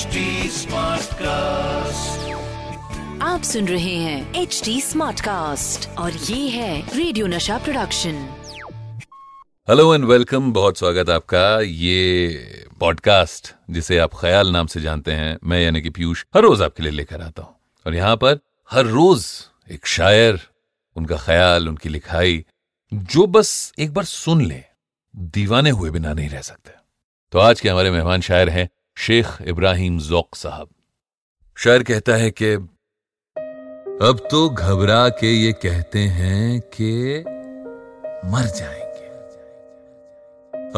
Smartcast आप सुन रहे हैं एच डी स्मार्ट कास्ट और ये है radio Nasha production hello and welcome बहुत स्वागत आपका। ये पॉडकास्ट जिसे आप ख्याल नाम से जानते हैं मैं यानी कि पीयूष हर रोज आपके लिए लेकर आता हूँ। और यहाँ पर हर रोज एक शायर उनका ख्याल उनकी लिखाई जो बस एक बार सुन ले दीवाने हुए बिना नहीं रह सकते। तो आज के हमारे मेहमान शायर हैं शेख इब्राहिम जोक साहब। शायर कहता है कि, अब तो घबरा के ये कहते हैं कि मर जाएँगे।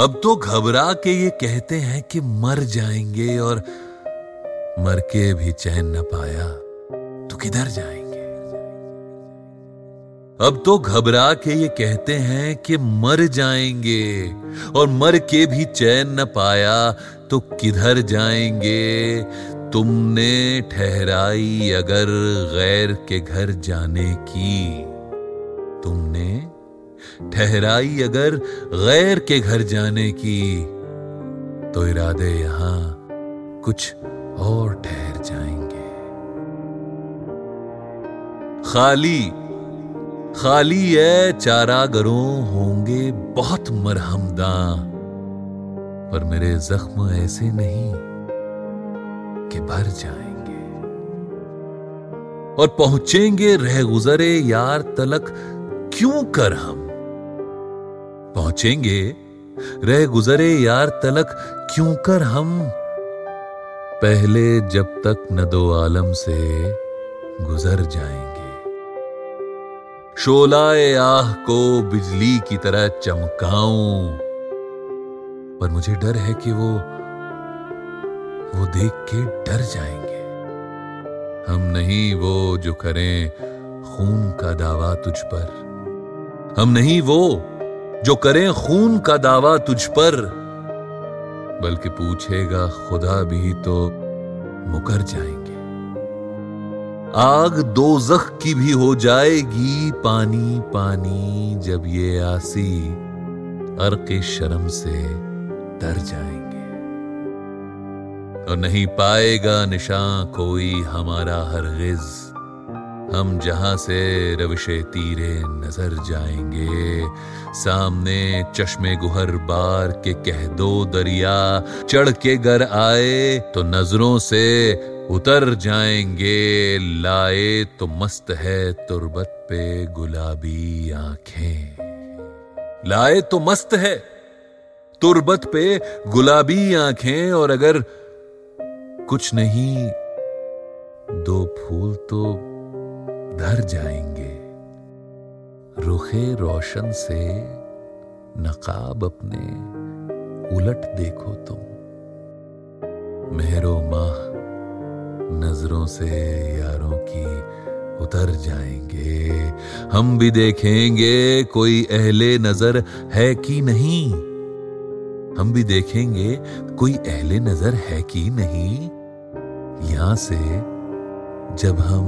अब तो घबरा के ये कहते हैं कि मर जाएँगे और मर के भी चैन न पाया तो किधर जाएँगे? अब तो घबरा के ये कहते हैं कि मर जाएँगे और मर के भी चैन न पाया तो किधर जाएँगे? तुमने ठहराई अगर गैर के घर जाने की। तुमने ठहराई अगर गैर के घर जाने की। तो इरादे यहाँ कुछ और ठहर जाएँगे। खाली खाली है, चारागरों होंगे बहुत मरहमदा पर मेरे जख्म ऐसे नहीं कि भर जाएँगे। और पहुँचेंगे रह गुजरे, यार तलक क्यों कर हम? पहुँचेंगे रह गुजरे, यार तलक क्यों कर हम? पहले जब तक न दो आलम से गुजर जाएँगे। शोलाए आह को बिजली की तरह चमकाऊं। पर मुझे डर है कि वो वो देख के डर जाएँगे। हम नहीं वो जो करें खून का दावा तुझ पर। हम नहीं वो जो करें खून का दावा तुझ पर। बल्कि पूछेगा, खुदा भी तो मुकर जाएँगे। आग दो जख की भी हो जाएगी पानी पानी जब ये आसी अर्क शर्म से डर जाएँगे। और नहीं पाएगा निशान कोई हमारा हर गिज हम जहाँ से रविशे तीरे नज़र जाएँगे। सामने चश्मे गुहर बार के कह दो दरिया। चढ़ के घर आए तो नज़रों से उतर जाएँगे। लाए तो मस्त है तुरबत पे गुलाबी आँखें। लाए तो मस्त है तुरबत पे गुलाबी आँखें, और अगर कुछ नहीं, दो फूल तो धर जाएँगे। रुखे रोशन से नकाब अपने उलट देखो तुम। मेहरो माह नज़रों से यारों की उतर जाएँगे। हम भी देखेंगे कोई अहले नज़र है कि नहीं। हम भी देखेंगे, कोई अहले नज़र है कि नहीं? यहाँ से जब हम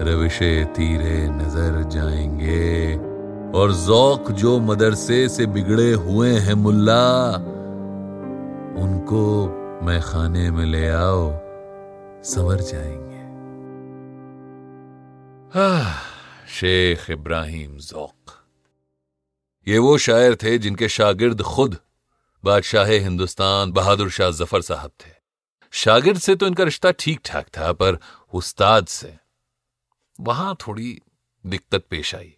रविशे तीरे नज़र जाएँगे, और जौक जो मदरसे से बिगड़े हुए हैं मुल्ला, उनको मैं खाने में ले आओ, संवर जाएँगे। शेख इब्राहिम जौक। ये वो शायर थे जिनके शागिर्द खुद बादशाह हिंदुस्तान बहादुर शाह ज़फ़र साहब थे। शागिर्द से तो इनका रिश्ता ठीक ठाक था, पर उस्ताद से वहाँ थोड़ी दिक्कत पेश आई।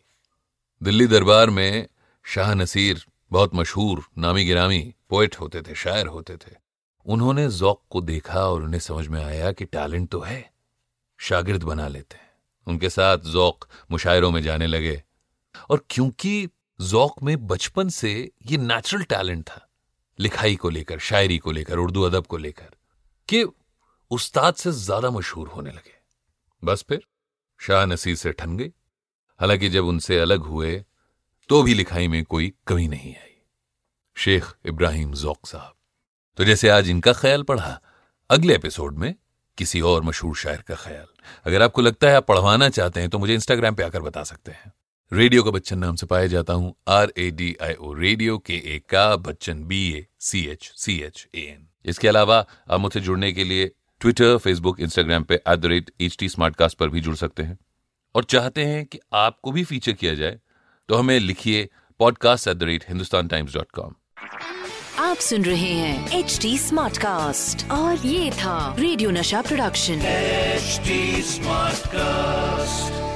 दिल्ली दरबार में शाह नसीर बहुत मशहूर नामी गिरामी पोइट होते थे, शायर होते थे। उन्होंने जौक को देखा और उन्हें समझ में आया कि टैलेंट तो है, शागिर्द बना लेते हैं। उनके साथ जौक मुशायरों में जाने लगे। और क्योंकि जौक में बचपन से ये नेचुरल टैलेंट था लिखाई को लेकर, शायरी को लेकर, उर्दू अदब को लेकर कि उस्ताद से ज़्यादा मशहूर होने लगे। बस फिर शाह नसीर से ठन गई हालाँकि जब उनसे अलग हुए तो भी लिखाई में कोई कमी नहीं आई। शेख इब्राहिम जौक साहब। तो जैसे आज इनका ख्याल पढ़ा, अगले एपिसोड में किसी और मशहूर शायर का ख्याल। अगर आपको लगता है आप पढ़वाना चाहते हैं तो मुझे इंस्टाग्राम पे आकर बता सकते हैं। रेडियो का बच्चन नाम से पाया जाता हूँ। R A D I O radio K A का Bachchan B A C H C H A N इसके अलावा आप मुझसे जुड़ने के लिए ट्विटर फेसबुक इंस्टाग्राम पे at the rate H T Smartcast पर भी जुड़ सकते हैं। और चाहते हैं कि आपको भी फीचर किया जाए तो हमें लिखिए podcast at the rate Hindustan Times dot com आप सुन रहे हैं एच टी स्मार्ट कास्ट और ये था radio Nasha production. Smart Smartcast.